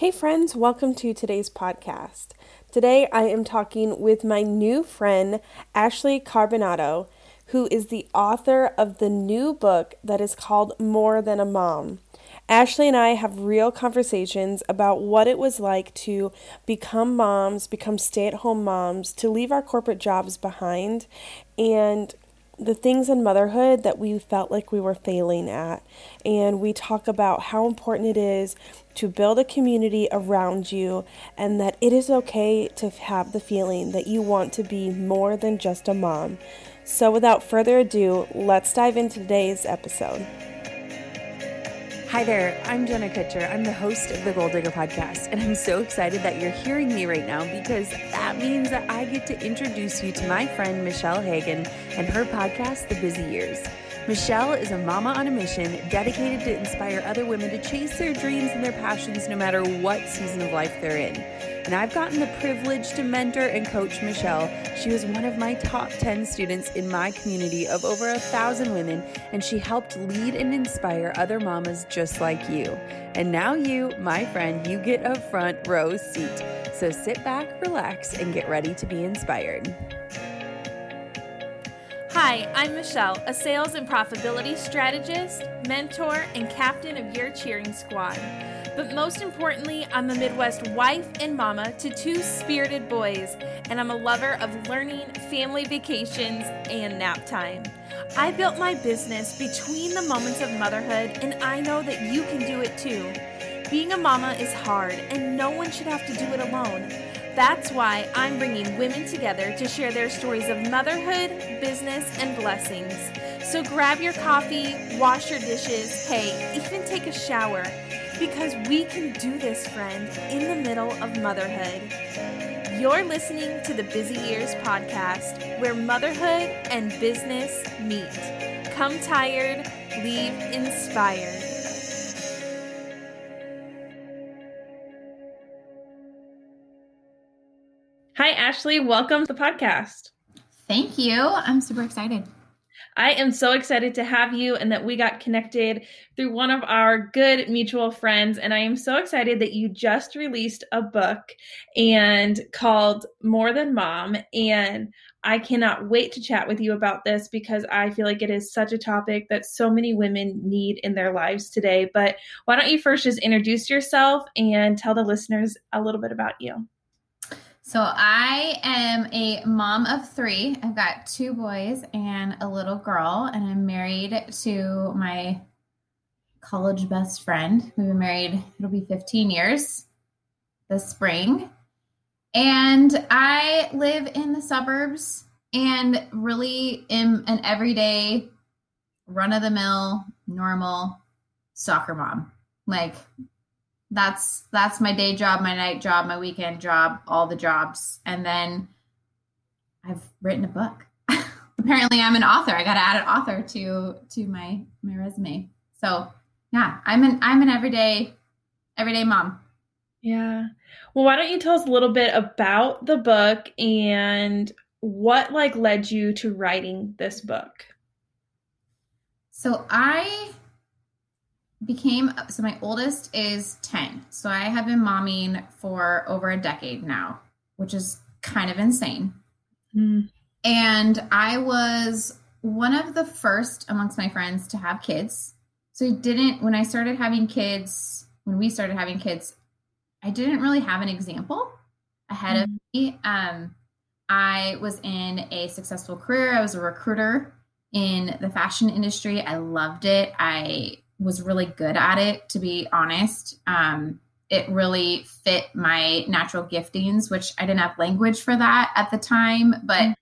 Hey, friends, welcome to today's podcast. Today I am talking with my new friend, Ashley Carbonado, who is the author of the new book that is called More Than a Mom. Ashley and I have real conversations about what it was like to become moms, become stay at home moms, to leave our corporate jobs behind, and the things in motherhood that we felt like we were failing at. And we talk about how important it is to build a community around you and that it is okay to have the feeling that you want to be more than just a mom. So, without further ado, let's dive into today's episode. Hi there, I'm Jenna Kutcher. I'm the host of the Goal Digger podcast, and I'm so excited that you're hearing me right now because that means that I get to introduce you to my friend Michelle Hagan and her podcast, The Busy Years. Michelle is a mama on a mission dedicated to inspire other women to chase their dreams and their passions no matter what season of life they're in. And I've gotten the privilege to mentor and coach Michelle. She was one of my top 10 students in my community of over a thousand women, and she helped lead and inspire other mamas just like you. And now, you, my friend, you get a front row seat. So sit back, relax, and get ready to be inspired. Hi, I'm Michelle, a sales and profitability strategist, mentor, and captain of your cheering squad. But most importantly, I'm a Midwest wife and mama to two spirited boys, and I'm a lover of learning, family vacations, and nap time. I built my business between the moments of motherhood, and I know that you can do it too. Being a mama is hard, and no one should have to do it alone. That's why I'm bringing women together to share their stories of motherhood, business, and blessings. So grab your coffee, wash your dishes, hey, even take a shower, because we can do this, friend, in the middle of motherhood. You're listening to the Busy Years podcast, where motherhood and business meet. Come tired, leave inspired. Hi, Ashley. Welcome to the podcast. Thank you. I'm super excited. I am so excited to have you and that we got connected through one of our good mutual friends. And I am so excited that you just released a book and called More Than Mom. And I cannot wait to chat with you about this because I feel like it is such a topic that so many women need in their lives today. But why don't you first just introduce yourself and tell the listeners a little bit about you? So I am a mom of three. I've got two boys and a little girl, and I'm married to my college best friend. We've been married, it'll be 15 years this spring. And I live in the suburbs and really am an everyday, run of the mill, normal soccer mom. Like that's that's my day job, my night job, my weekend job, all the jobs. And then I've written a book. Apparently I'm an author. I got to add an author to to my my resume. So, yeah, I'm an I'm an everyday everyday mom. Yeah. Well, why don't you tell us a little bit about the book and what like led you to writing this book? So, I became so my oldest is 10 so i have been momming for over a decade now which is kind of insane. Mm. and i was one of the first amongst my friends to have kids. So I didn't when i started having kids when we started having kids i didn't really have an example ahead mm. of me. Um, i was in a successful career. I was a recruiter in the fashion industry. I loved it. I was really good at it, to be honest. Um, it really fit my natural giftings, which I didn't have language for that at the time. But mm.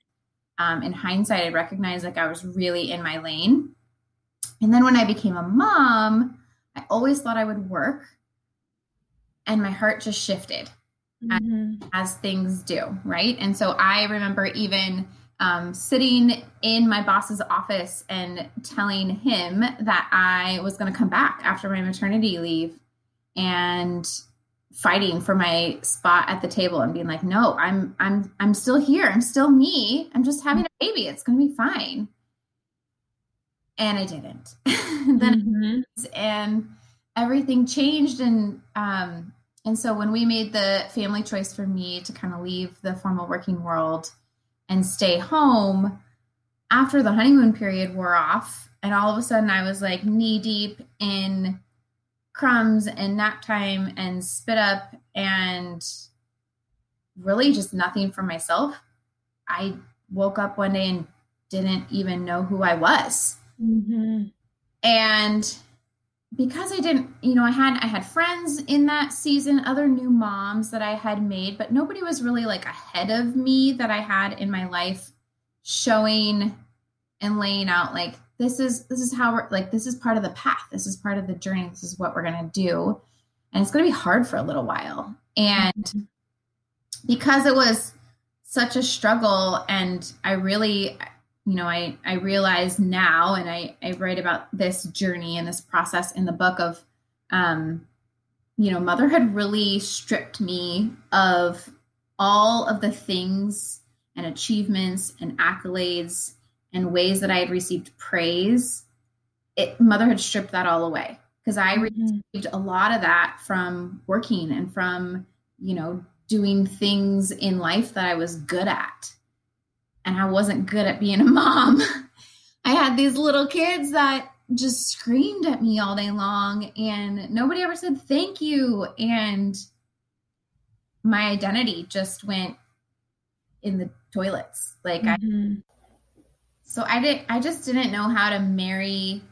um, in hindsight, I recognized like I was really in my lane. And then when I became a mom, I always thought I would work. And my heart just shifted mm-hmm. as, as things do. Right. And so I remember even um, sitting in my boss's office and telling him that I was going to come back after my maternity leave and fighting for my spot at the table and being like, "No, I'm I'm I'm still here. I'm still me. I'm just having a baby. It's going to be fine." And I didn't. then mm-hmm. and everything changed and um and so when we made the family choice for me to kind of leave the formal working world and stay home after the honeymoon period wore off. And all of a sudden i was like knee deep in crumbs and nap time and spit up and really just nothing for myself. I woke up one day and didn't even know who i was. Mm-hmm. and because I didn't, you know, I had I had friends in that season, other new moms that I had made, but nobody was really like ahead of me that I had in my life showing and laying out like this is this is how we're like this is part of the path. This is part of the journey. This is what we're going to do. And it's going to be hard for a little while. And because it was such a struggle and I really you know, I, I realize now, and I, I write about this journey and this process in the book of, um, you know, motherhood really stripped me of all of the things and achievements and accolades and ways that I had received praise. It, motherhood stripped that all away because I mm-hmm. received a lot of that from working and from, you know, doing things in life that I was good at and I wasn't good at being a mom. I had these little kids that just screamed at me all day long and nobody ever said thank you and my identity just went in the toilets like mm-hmm. i so i did i just didn't know how to marry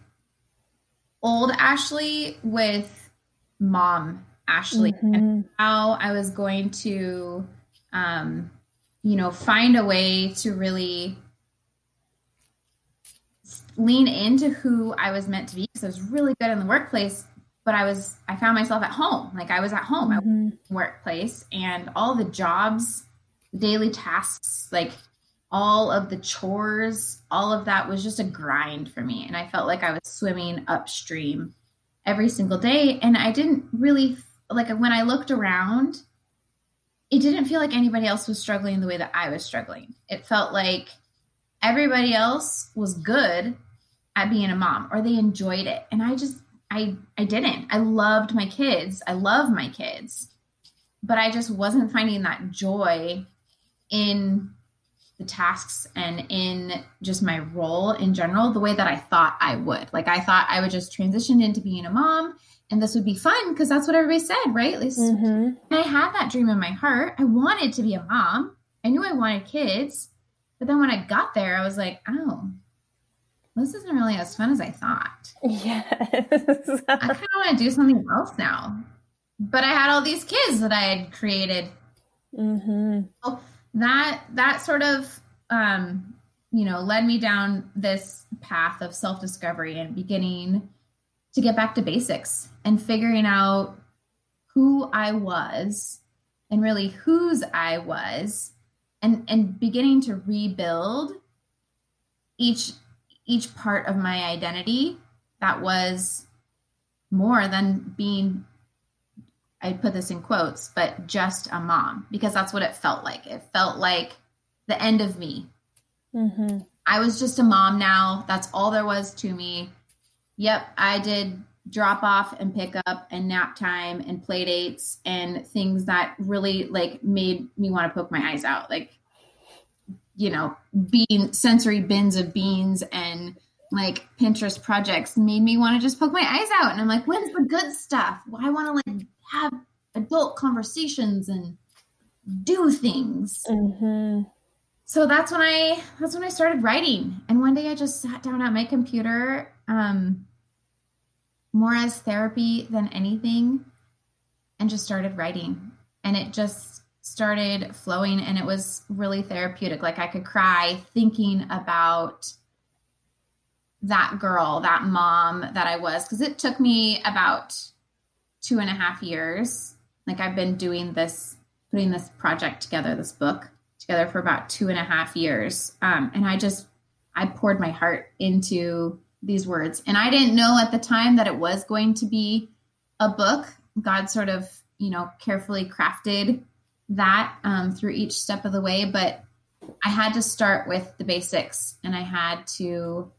old ashley with mom ashley mm-hmm. and how i was going to um you know, find a way to really lean into who I was meant to be because I was really good in the workplace, but I was I found myself at home. Like I was at home mm-hmm. at workplace and all the jobs, daily tasks, like all of the chores, all of that was just a grind for me. And I felt like I was swimming upstream every single day. And I didn't really like when I looked around, it didn't feel like anybody else was struggling the way that I was struggling. It felt like everybody else was good at being a mom or they enjoyed it. And I just I I didn't. I loved my kids. I love my kids. But I just wasn't finding that joy in the tasks and in just my role in general the way that I thought I would. Like I thought I would just transition into being a mom and this would be fun because that's what everybody said, right? At least mm-hmm. I had that dream in my heart. I wanted to be a mom. I knew I wanted kids. But then when I got there, I was like, oh, this isn't really as fun as I thought. Yes. I kind of want to do something else now. But I had all these kids that I had created. Mm-hmm. So that that sort of um, you know led me down this path of self discovery and beginning to get back to basics and figuring out who I was and really whose I was and and beginning to rebuild each each part of my identity that was more than being I put this in quotes, but just a mom because that's what it felt like. It felt like the end of me. Mm-hmm. I was just a mom now. That's all there was to me. Yep, I did drop off and pick up and nap time and play dates and things that really like made me want to poke my eyes out. Like, you know, bean sensory bins of beans and like Pinterest projects made me want to just poke my eyes out. And I'm like, when's the good stuff? Well, I want to like have adult conversations and do things. Mm-hmm. So that's when I that's when I started writing. And one day I just sat down at my computer um, more as therapy than anything and just started writing. And it just started flowing and it was really therapeutic. Like I could cry thinking about that girl, that mom that I was, because it took me about two and a half years. Like I've been doing this, putting this project together, this book together for about two and a half years. Um, and I just, I poured my heart into these words. And I didn't know at the time that it was going to be a book. God sort of, you know, carefully crafted that um, through each step of the way. But I had to start with the basics and I had to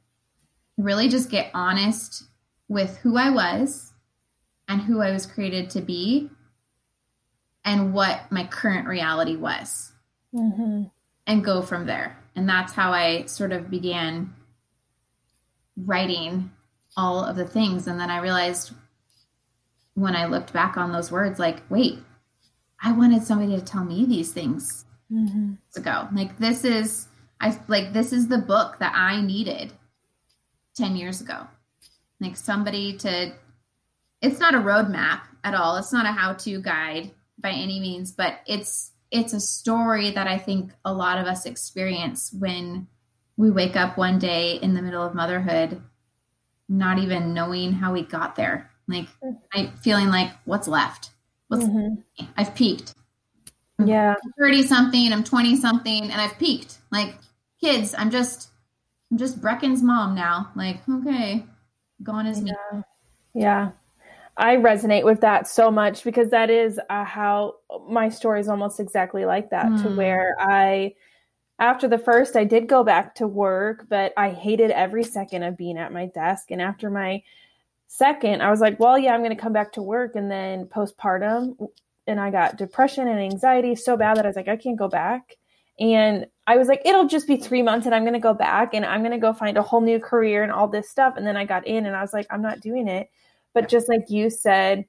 really just get honest with who I was and who I was created to be and what my current reality was Mm-hmm. and go from there. And that's how I sort of began writing all of the things. And then I realized when I looked back on those words, like, wait, I wanted somebody to tell me these things Mm-hmm. ago. Like, this is, I like, this is the book that I needed 10 years ago. Like, somebody to, it's not a roadmap at all. It's not a how to guide by any means, but it's, it's a story that I think a lot of us experience when we wake up one day in the middle of motherhood, not even knowing how we got there. Like, I feeling like, what's left? What's Mm-hmm. I've peaked. Yeah. 30 something, I'm 20 something, and I've peaked. Like, kids, I'm just, I'm just Brecken's mom now. Like, okay, gone is me. Yeah. I resonate with that so much because that is uh, how my story is almost exactly like that to Hmm. where I after the first I did go back to work but I hated every second of being at my desk. And after my second I was like well yeah I'm going to come back to work. And then postpartum and I got depression and anxiety so bad that I was like I can't go back. And I was like it'll just be 3 months and I'm going to go back and I'm going to go find a whole new career and all this stuff. And then I got in and I was like I'm not doing it but just like you said,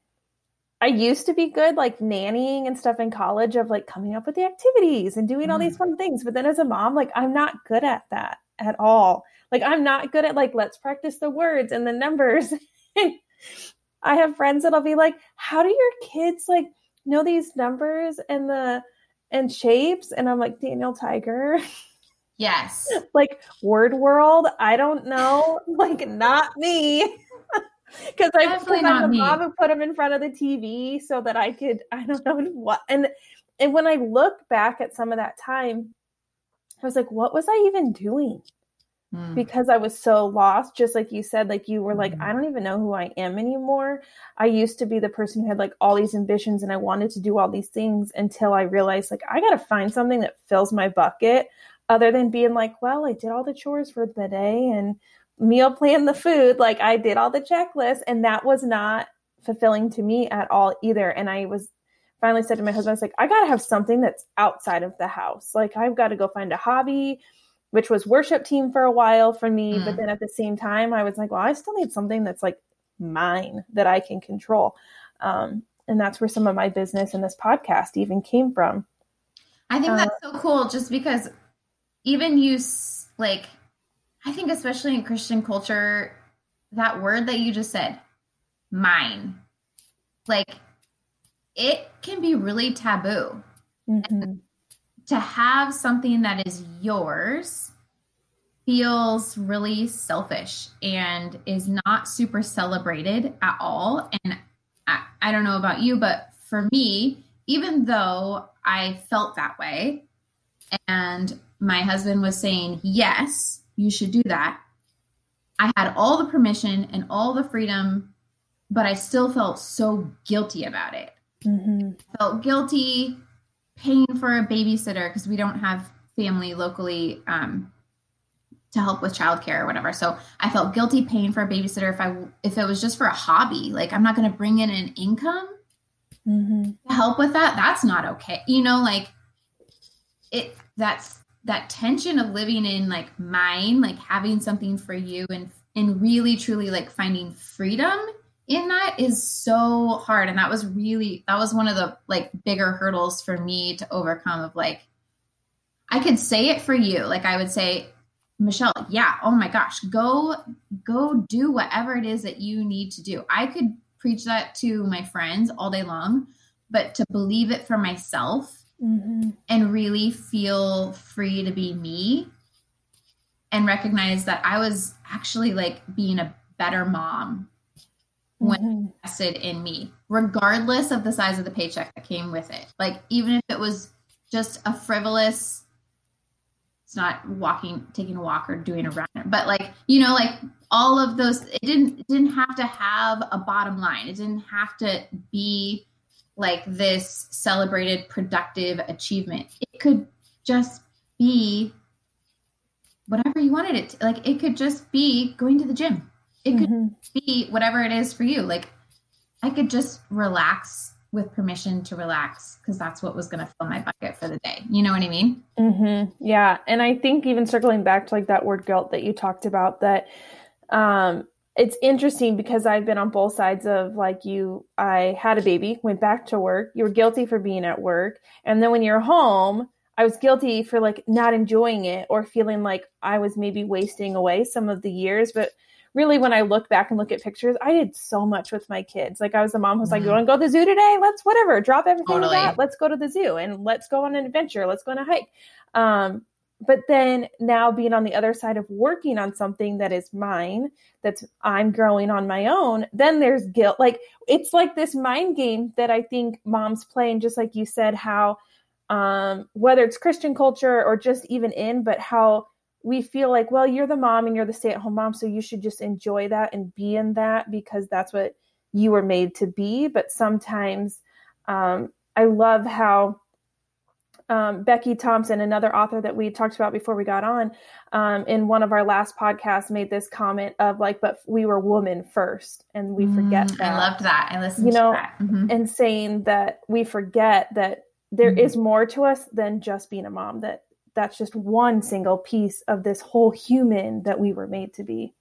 I used to be good like nannying and stuff in college of like coming up with the activities and doing all these mm. fun things. But then as a mom, like I'm not good at that at all. Like I'm not good at like let's practice the words and the numbers. and I have friends that'll be like, "How do your kids like know these numbers and the and shapes?" And I'm like, "Daniel Tiger." Yes. like word world i don't know like not me because i Definitely not the mom put them in front of the tv so that i could i don't know what and and when i look back at some of that time i was like what was i even doing Hmm. because I was so lost, just like you said, like you were like, Mhm. I don't even know who I am anymore. I used to be the person who had like all these ambitions and I wanted to do all these things until I realized like I got to find something that fills my bucket other than being like, well, I did all the chores for the day and meal plan the food. Like I did all the checklists and that was not fulfilling to me at all either. And I was finally said to my husband, I was like, I got to have something that's outside of the house. Like I've got to go find a hobby which was worship team for a while for me. Mm. But then at the same time, I was like, well, I still need something that's like mine that I can control. Um, and that's where some of my business and this podcast even came from. I think Uh, that's so cool just because even you, s- like, I think especially in Christian culture, that word that you just said, mine, like, it can be really taboo. Mhm. to have something that is yours feels really selfish and is not super celebrated at all. And I, I don't know about you, but for me, even though I felt that way, and my husband was saying, yes, you should do that, I had all the permission and all the freedom, but I still felt so guilty about it Mhm. felt guilty paying for a babysitter because we don't have family locally um, to help with childcare or whatever. So I felt guilty paying for a babysitter if I if it was just for a hobby. Like I'm not going to bring in an income Mhm. to help with that. That's not okay. You know, like it. That's that tension of living in like mine, like having something for you, and and really truly like finding freedom in that is so hard. And that was really that was one of the like bigger hurdles for me to overcome of like i could say it for you. Like i would say michelle yeah oh my gosh go go do whatever it is that you need to do. I could preach that to my friends all day long but to believe it for myself Mhm. and really feel free to be me and recognize that i was actually like being a better mom when Mhm. invested in me, regardless of the size of the paycheck that came with it. Like even if it was just a frivolous, it's not walking, taking a walk or doing a run, but like you know, like all of those. It didn't it didn't have to have a bottom line. It didn't have to be like this celebrated productive achievement. It could just be whatever you wanted it to. Like it could just be going to the gym. It could Mhm. be whatever it is for you. Like I could just relax with permission to relax because that's what was going to fill my bucket for the day. You know what I mean? Mm-hmm. Yeah. And I think even circling back to like that word guilt that you talked about, that um, it's interesting because I've been on both sides of like you, I had a baby, went back to work, you were guilty for being at work. And then when you're home, I was guilty for like not enjoying it or feeling like I was maybe wasting away some of the years. But really when I look back and look at pictures, I did so much with my kids. Like I was the mom who's mm-hmm. like, You want to go to the zoo today? Let's whatever, drop everything totally. that. Let's go to the zoo and let's go on an adventure. Let's go on a hike. Um, but then now being on the other side of working on something that is mine, that's I'm growing on my own, then there's guilt. Like it's like this mind game that I think moms play, and just like you said, how um, whether it's Christian culture or just even in, but how we feel like, well, you're the mom and you're the stay at home mom, so you should just enjoy that and be in that because that's what you were made to be. But sometimes um, I love how um, Becky Thompson, another author that we talked about before we got on, um, in one of our last podcasts, made this comment of like, "But we were woman first, and we forget mm, that." I loved that. I listened, you know, mm-hmm. and saying that we forget that there mm-hmm. is more to us than just being a mom. That that's just one single piece of this whole human that we were made to be.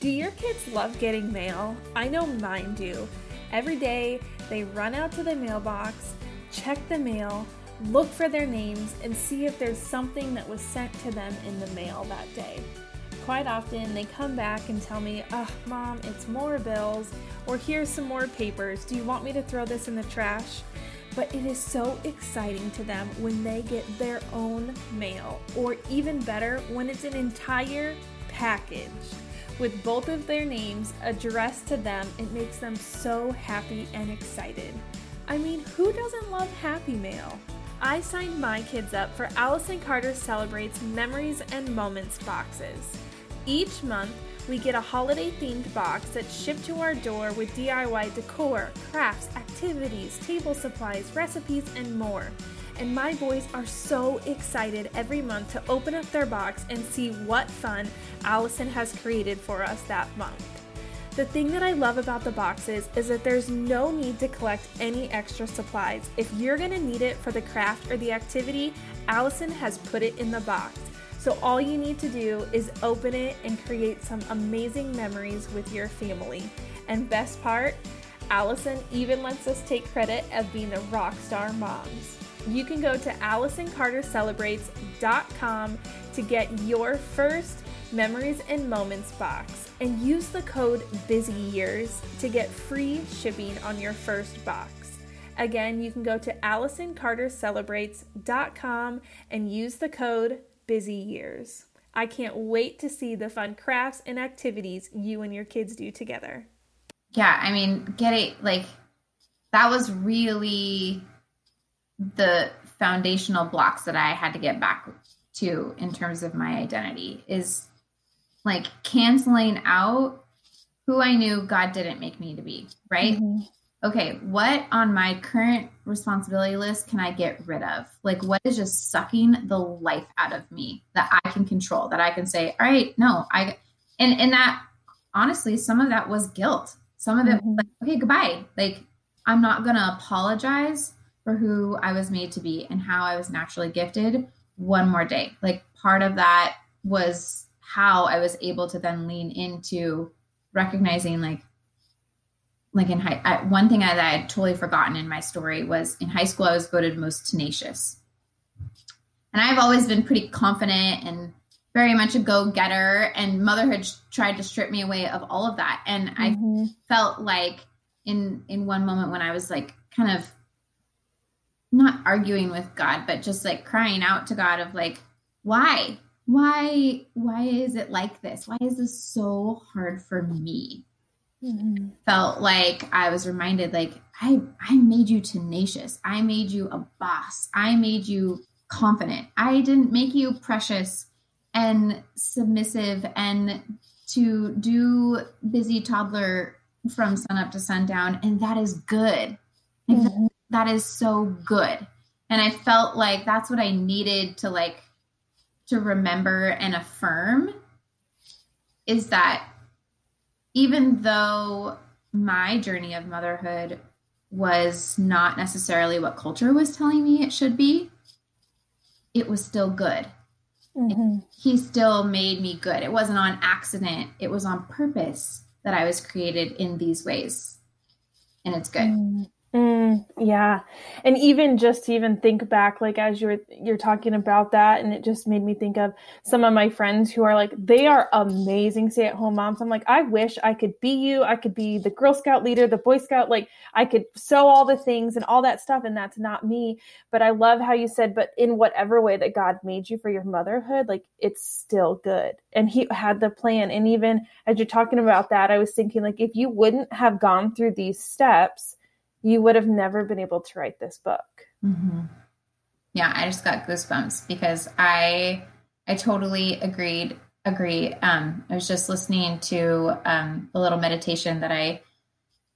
Do your kids love getting mail? I know mine do. Every day they run out to the mailbox, check the mail, look for their names, and see if there's something that was sent to them in the mail that day. Quite often they come back and tell me, Oh, mom, it's more bills, or here's some more papers. Do you want me to throw this in the trash? but it is so exciting to them when they get their own mail, or even better, when it's an entire package. With both of their names addressed to them, it makes them so happy and excited. I mean, who doesn't love Happy Mail? I signed my kids up for Allison Carter Celebrates Memories and Moments boxes. Each month, we get a holiday themed box that's shipped to our door with DIY decor, crafts, activities, table supplies, recipes, and more. And my boys are so excited every month to open up their box and see what fun Allison has created for us that month. The thing that I love about the boxes is that there's no need to collect any extra supplies. If you're gonna need it for the craft or the activity, Allison has put it in the box. So all you need to do is open it and create some amazing memories with your family. And best part, Allison even lets us take credit of being the rock star moms. You can go to AllisonCarterCelebrates.com to get your first Memories and Moments box and use the code Busy Years to get free shipping on your first box. Again, you can go to AllisonCarterCelebrates.com and use the code busy years. I can't wait to see the fun crafts and activities you and your kids do together. Yeah, I mean, get it like that was really the foundational blocks that I had to get back to in terms of my identity is like canceling out who I knew God didn't make me to be, right? Mm-hmm okay, what on my current responsibility list can I get rid of? Like, what is just sucking the life out of me that I can control, that I can say, all right, no, I, and, and that honestly, some of that was guilt. Some of it, mm-hmm. like, okay, goodbye. Like, I'm not going to apologize for who I was made to be and how I was naturally gifted one more day. Like, part of that was how I was able to then lean into recognizing, like, like in high I, one thing I, that I had totally forgotten in my story was in high school I was voted most tenacious. And I've always been pretty confident and very much a go-getter and motherhood tried to strip me away of all of that and mm-hmm. I felt like in in one moment when I was like kind of not arguing with God but just like crying out to God of like why why why is it like this why is this so hard for me mm-hmm. felt like I was reminded like I I made you tenacious. I made you a boss. I made you confident. I didn't make you precious and submissive and to do busy toddler from sun up to sundown and that is good. Mm-hmm. That is so good. And I felt like that's what I needed to like to remember and affirm is that even though my journey of motherhood was not necessarily what culture was telling me it should be, it was still good. Mm-hmm. He still made me good. It wasn't on accident, it was on purpose that I was created in these ways. And it's good. Mm. Mm, yeah. And even just to even think back, like as you're you're talking about that, and it just made me think of some of my friends who are like, they are amazing stay-at-home moms. I'm like, I wish I could be you. I could be the Girl Scout leader, the Boy Scout, like I could sew all the things and all that stuff, and that's not me. But I love how you said, but in whatever way that God made you for your motherhood, like it's still good. And he had the plan. And even as you're talking about that, I was thinking like if you wouldn't have gone through these steps you would have never been able to write this book. Mm-hmm. Yeah, I just got goosebumps because I I totally agreed agree. Um, I was just listening to um, a little meditation that I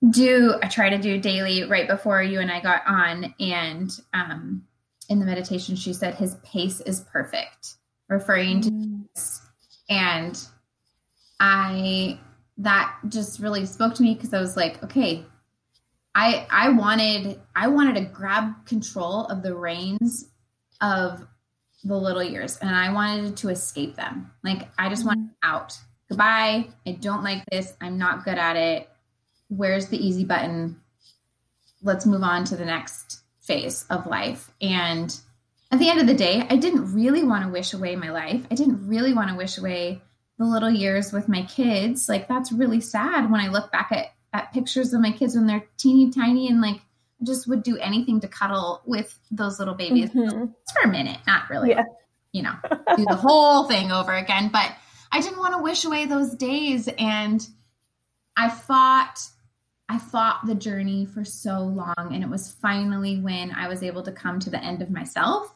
do. I try to do daily right before you and I got on, and um, in the meditation, she said his pace is perfect, referring to mm. this. and I that just really spoke to me because I was like, okay, I I wanted I wanted to grab control of the reins of the little years and I wanted to escape them. Like I just mm-hmm. out. Goodbye. I don't like this. I'm not good at it. Where's the easy button? Let's move on to the next phase of life. And at the end of the day, I didn't really want to wish away my life. I didn't really want to wish away the little years with my kids. Like that's really sad when I look back at at pictures of my kids when they're teeny tiny and like just would do anything to cuddle with those little babies mm-hmm. for a minute, not really, yeah. you know, do the whole thing over again. But I didn't want to wish away those days. And I fought, I fought the journey for so long. And it was finally when I was able to come to the end of myself.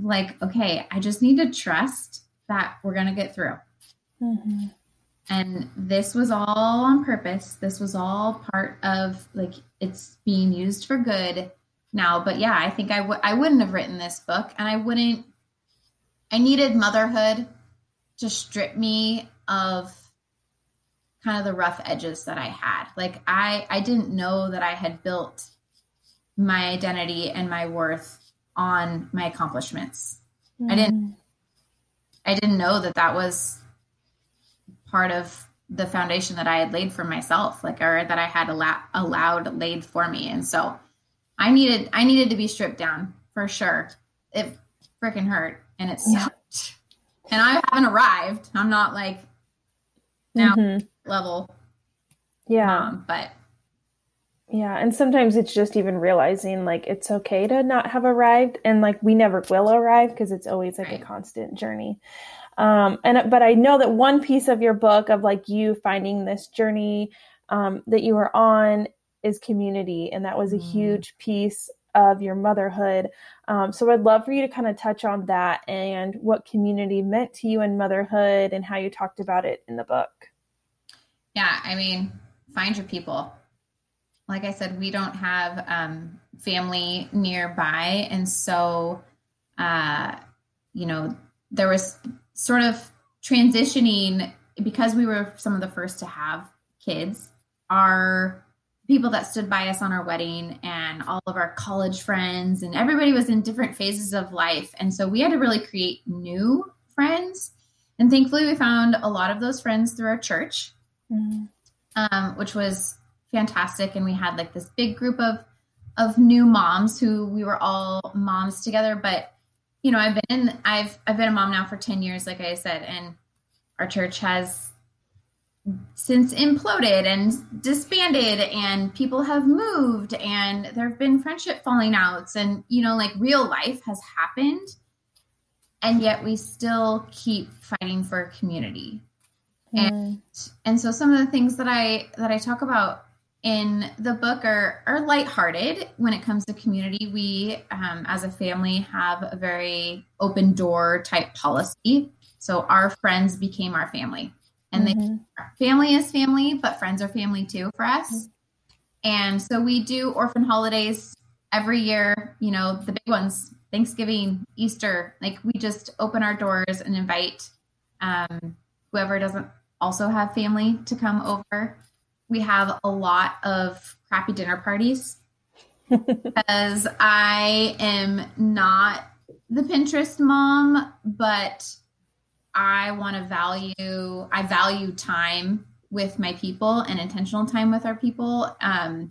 Like, okay, I just need to trust that we're going to get through. Mm-hmm and this was all on purpose this was all part of like it's being used for good now but yeah i think I would I wouldn't have written this book and i wouldn't i needed motherhood to strip me of kind of the rough edges that i had like i i didn't know that i had built my identity and my worth on my accomplishments mm. i didn't mm. i didn't know that that was part of the foundation that I had laid for myself, like or that I had allow- allowed laid for me. And so I needed I needed to be stripped down for sure. It freaking hurt and it sucked. Yeah. And I haven't arrived. I'm not like now mm-hmm. level. Yeah. Um, but yeah, and sometimes it's just even realizing like it's okay to not have arrived and like we never will arrive because it's always like right. a constant journey. Um, and but I know that one piece of your book of like you finding this journey um, that you were on is community, and that was a mm. huge piece of your motherhood. Um, so I'd love for you to kind of touch on that and what community meant to you in motherhood and how you talked about it in the book. Yeah, I mean, find your people. Like I said, we don't have um, family nearby, and so uh, you know there was sort of transitioning because we were some of the first to have kids our people that stood by us on our wedding and all of our college friends and everybody was in different phases of life. And so we had to really create new friends. And thankfully we found a lot of those friends through our church mm-hmm. um, which was fantastic. And we had like this big group of of new moms who we were all moms together but you know, I've been in, I've I've been a mom now for 10 years like I said and our church has since imploded and disbanded and people have moved and there have been friendship falling outs and you know like real life has happened and yet we still keep fighting for community mm. and and so some of the things that i that i talk about in the book are are lighthearted when it comes to community. We, um, as a family, have a very open door type policy. So our friends became our family, and mm-hmm. they family is family, but friends are family too for us. And so we do orphan holidays every year. You know the big ones: Thanksgiving, Easter. Like we just open our doors and invite um, whoever doesn't also have family to come over we have a lot of crappy dinner parties because I am not the Pinterest mom, but I want to value, I value time with my people and intentional time with our people. Um,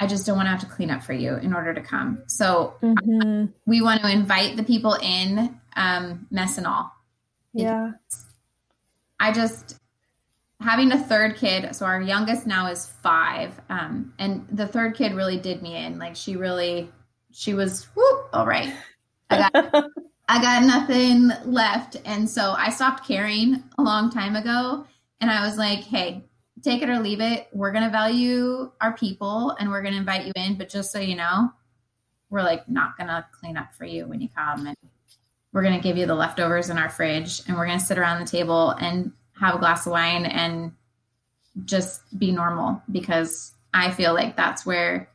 I just don't want to have to clean up for you in order to come. So mm-hmm. we want to invite the people in, um, mess and all. Yeah. I just, having a third kid, so our youngest now is five. Um, and the third kid really did me in. Like she really, she was, whoop, all right. I got, I got nothing left. And so I stopped caring a long time ago. And I was like, hey, take it or leave it. We're going to value our people and we're going to invite you in. But just so you know, we're like not going to clean up for you when you come. And we're going to give you the leftovers in our fridge and we're going to sit around the table and have a glass of wine and just be normal because I feel like that's where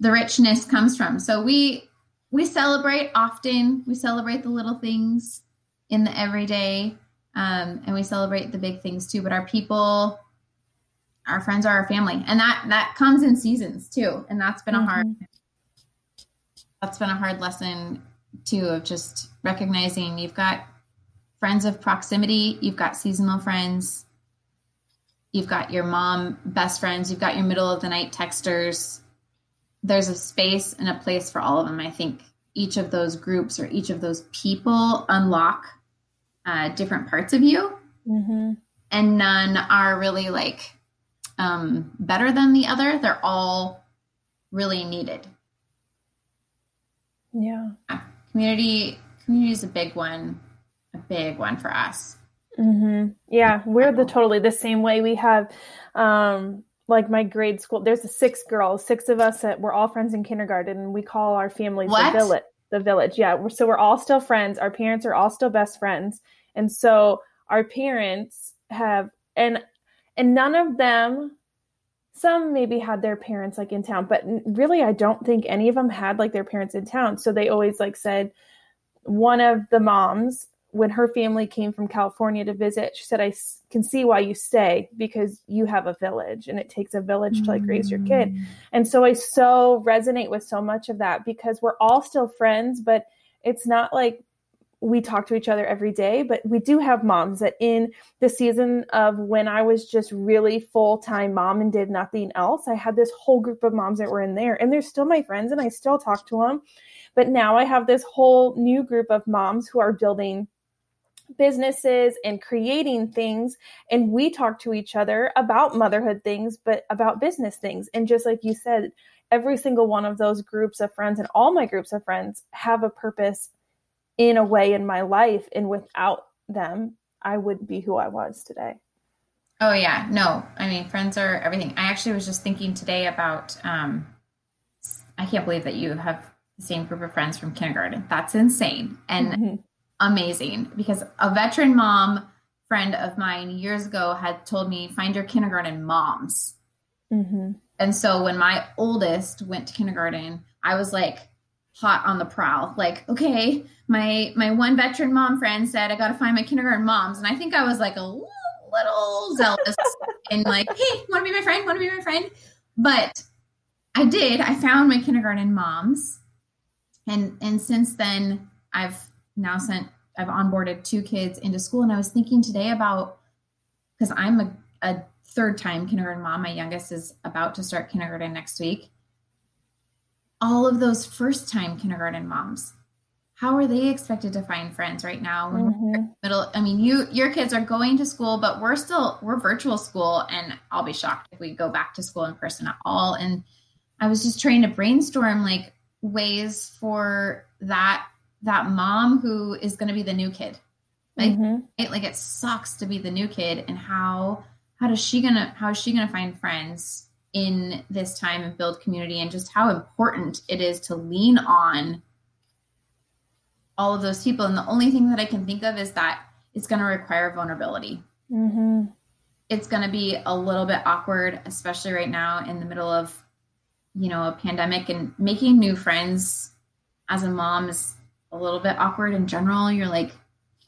the richness comes from. So we we celebrate often. We celebrate the little things in the everyday, um, and we celebrate the big things too. But our people, our friends are our family, and that that comes in seasons too. And that's been mm-hmm. a hard that's been a hard lesson too of just recognizing you've got friends of proximity, you've got seasonal friends, you've got your mom best friends, you've got your middle of the night texters, there's a space and a place for all of them. I think each of those groups or each of those people unlock uh, different parts of you, mm-hmm. and none are really like um, better than the other. They're all really needed. Yeah. Community community is a big one, a big one for us. Mm-hmm. Yeah, we're the totally the same way. We have um, like my grade school. There's a six girls, six of us that we're all friends in kindergarten, and we call our families what? the village. The village, yeah. We're, so we're all still friends. Our parents are all still best friends, and so our parents have and and none of them. Some maybe had their parents like in town, but really, I don't think any of them had like their parents in town. So they always like said, one of the moms when her family came from California to visit, she said, I can see why you stay because you have a village and it takes a village to like raise your kid. Mm. And so I so resonate with so much of that because we're all still friends, but it's not like we talk to each other every day, but we do have moms that in the season of when I was just really full time mom and did nothing else, I had this whole group of moms that were in there and they're still my friends and I still talk to them. But now I have this whole new group of moms who are building businesses and creating things and we talk to each other about motherhood things but about business things. And just like you said every single one of those groups of friends and all my groups of friends have a purpose in a way in my life and without them i wouldn't be who i was today. Oh yeah. No i mean friends are everything. I actually was just thinking today about um i can't believe that you have the same group of friends from kindergarten. That's insane. And mm-hmm amazing because a veteran mom friend of mine years ago had told me find your kindergarten moms. Mm-hmm. and so when my oldest went to kindergarten i was like hot on the prowl. Like okay my my one veteran mom friend said i gotta find my kindergarten moms. And i think i was like a little, little zealous and like hey want to be my friend? Want to be my friend? But i did. I found my kindergarten moms. And and since then i've now sent I've onboarded two kids into school, and I was thinking today about because I'm a, a third time kindergarten mom. My youngest is about to start kindergarten next week. All of those first time kindergarten moms, how are they expected to find friends right now? Mm-hmm. middle, I mean, you your kids are going to school, but we're still we're virtual school, and I'll be shocked if we go back to school in person at all. And I was just trying to brainstorm like ways for that that mom who is going to be the new kid like mm-hmm. it, like it sucks to be the new kid and how how does she gonna how is she gonna find friends in this time and build community and just how important it is to lean on all of those people and the only thing that i can think of is that it's going to require vulnerability mm-hmm. it's going to be a little bit awkward especially right now in the middle of you know a pandemic and making new friends as a mom is a little bit awkward in general. You're like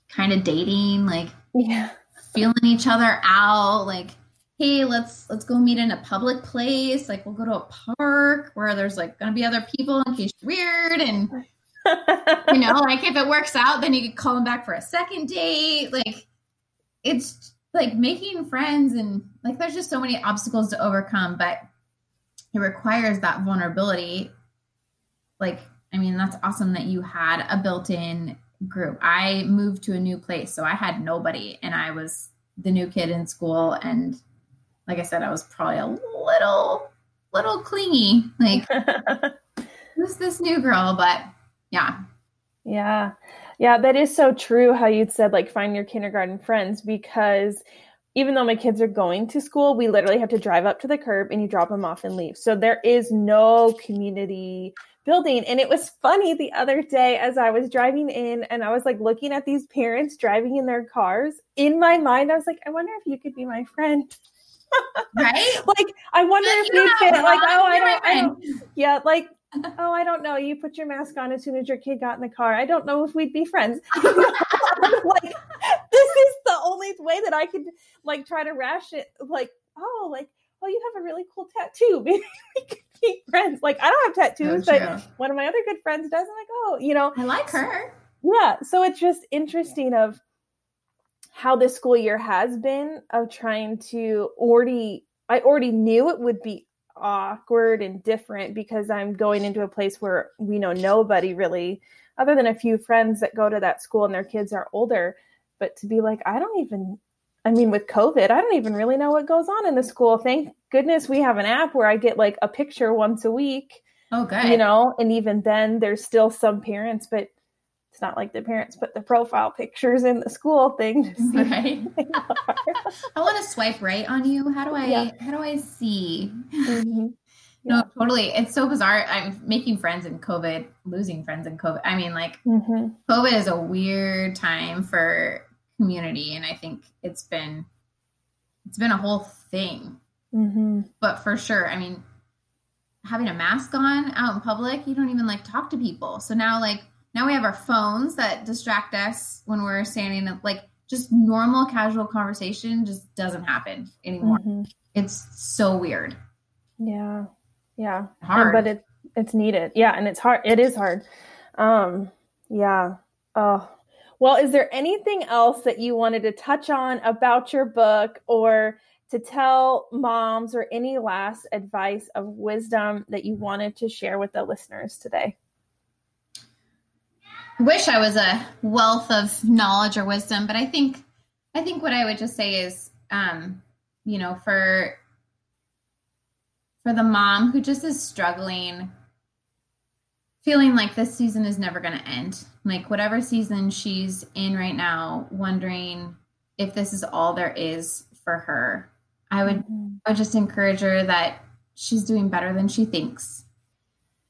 kind of dating, like yeah, feeling each other out, like hey, let's let's go meet in a public place. Like we'll go to a park where there's like gonna be other people in case you're weird and you know, like if it works out, then you could call them back for a second date. Like it's like making friends and like there's just so many obstacles to overcome, but it requires that vulnerability. Like, I mean, that's awesome that you had a built-in group. I moved to a new place, so I had nobody and I was the new kid in school and like I said, I was probably a little little clingy. Like who's this new girl? But yeah. Yeah. Yeah, that is so true how you'd said like find your kindergarten friends because even though my kids are going to school, we literally have to drive up to the curb and you drop them off and leave. So there is no community building. And it was funny the other day as I was driving in and I was like looking at these parents driving in their cars. In my mind, I was like, I wonder if you could be my friend. right? like, I wonder if you fit. Like, oh, I don't, I don't. Yeah, like oh, I don't know. You put your mask on as soon as your kid got in the car. I don't know if we'd be friends. like this is the only way that I could like try to rash it. Like, oh, like, oh, you have a really cool tattoo. Maybe we could be friends. Like, I don't have tattoos, oh, but one of my other good friends does. I'm like, oh, you know, I like her. Yeah. So it's just interesting of how this school year has been of trying to already I already knew it would be awkward and different because I'm going into a place where we know nobody really, other than a few friends that go to that school and their kids are older. But to be like, I don't even, I mean, with COVID, I don't even really know what goes on in the school. Thank goodness we have an app where I get like a picture once a week. Oh, good. You know, and even then, there's still some parents, but it's not like the parents put the profile pictures in the school thing. right. I want to swipe right on you. How do I? Yeah. How do I see? Mm-hmm. Yeah. No, totally. It's so bizarre. I'm making friends in COVID, losing friends in COVID. I mean, like mm-hmm. COVID is a weird time for community, and I think it's been it's been a whole thing. Mm-hmm. But for sure, I mean, having a mask on out in public, you don't even like talk to people. So now, like now we have our phones that distract us when we're standing like just normal casual conversation just doesn't happen anymore. Mm-hmm. It's so weird. Yeah. Yeah. Hard. but it it's needed. Yeah, and it's hard. It is hard. Um yeah. Oh. Well, is there anything else that you wanted to touch on about your book or to tell moms or any last advice of wisdom that you wanted to share with the listeners today? wish I was a wealth of knowledge or wisdom, but I think I think what I would just say is um, you know, for for the mom who just is struggling feeling like this season is never going to end. Like whatever season she's in right now, wondering if this is all there is for her. I would mm-hmm. I would just encourage her that she's doing better than she thinks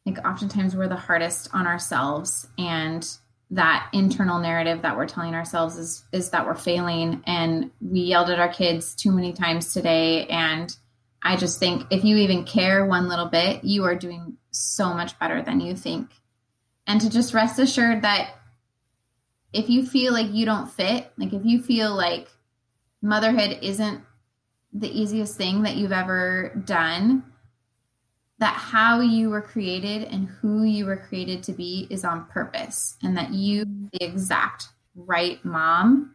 like oftentimes we're the hardest on ourselves and that internal narrative that we're telling ourselves is is that we're failing and we yelled at our kids too many times today and i just think if you even care one little bit you are doing so much better than you think and to just rest assured that if you feel like you don't fit like if you feel like motherhood isn't the easiest thing that you've ever done that how you were created and who you were created to be is on purpose and that you the exact right mom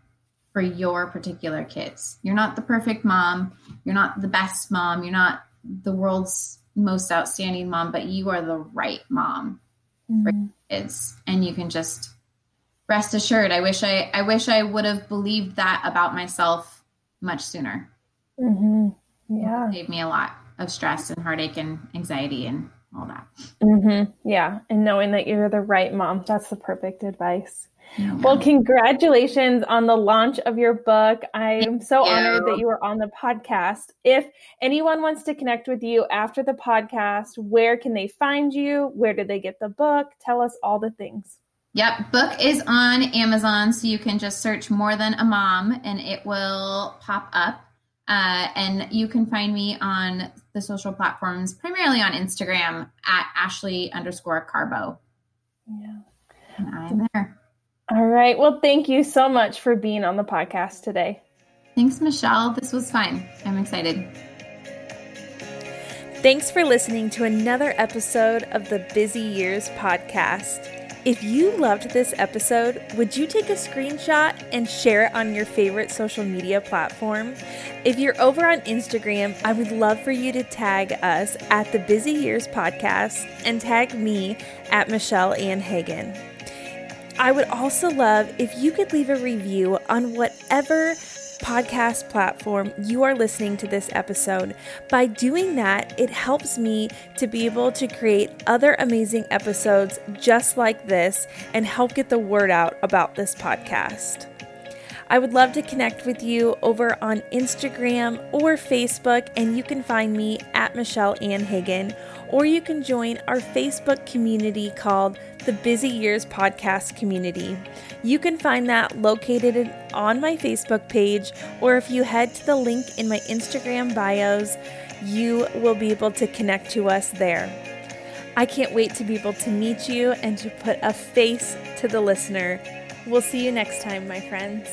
for your particular kids. You're not the perfect mom, you're not the best mom, you're not the world's most outstanding mom, but you are the right mom mm-hmm. Kids and you can just rest assured. I wish I I wish I would have believed that about myself much sooner. Mm-hmm. Yeah. It gave me a lot of stress and heartache and anxiety and all that. Mm-hmm. Yeah. And knowing that you're the right mom, that's the perfect advice. Well, congratulations on the launch of your book. I am so honored that you were on the podcast. If anyone wants to connect with you after the podcast, where can they find you? Where did they get the book? Tell us all the things. Yep, book is on Amazon, so you can just search More Than a Mom and it will pop up. Uh, and you can find me on the social platforms, primarily on Instagram at Ashley underscore Carbo. Yeah. And I'm there. All right. Well, thank you so much for being on the podcast today. Thanks, Michelle. This was fun. I'm excited. Thanks for listening to another episode of the Busy Years podcast. If you loved this episode, would you take a screenshot and share it on your favorite social media platform? If you're over on Instagram, I would love for you to tag us at the Busy Years podcast and tag me at Michelle Ann Hagen. I would also love if you could leave a review on whatever podcast platform you are listening to this episode. By doing that, it helps me to be able to create other amazing episodes just like this and help get the word out about this podcast. I would love to connect with you over on Instagram or Facebook, and you can find me at Michelle Ann Higgin, or you can join our Facebook community called the Busy Years Podcast Community. You can find that located on my Facebook page, or if you head to the link in my Instagram bios, you will be able to connect to us there. I can't wait to be able to meet you and to put a face to the listener. We'll see you next time, my friends.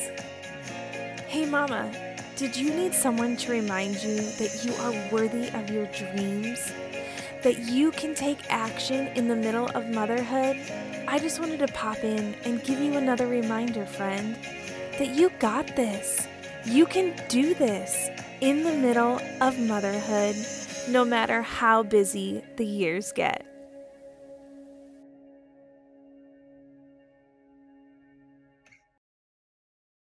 Hey, Mama, did you need someone to remind you that you are worthy of your dreams? That you can take action in the middle of motherhood? I just wanted to pop in and give you another reminder, friend, that you got this. You can do this in the middle of motherhood, no matter how busy the years get.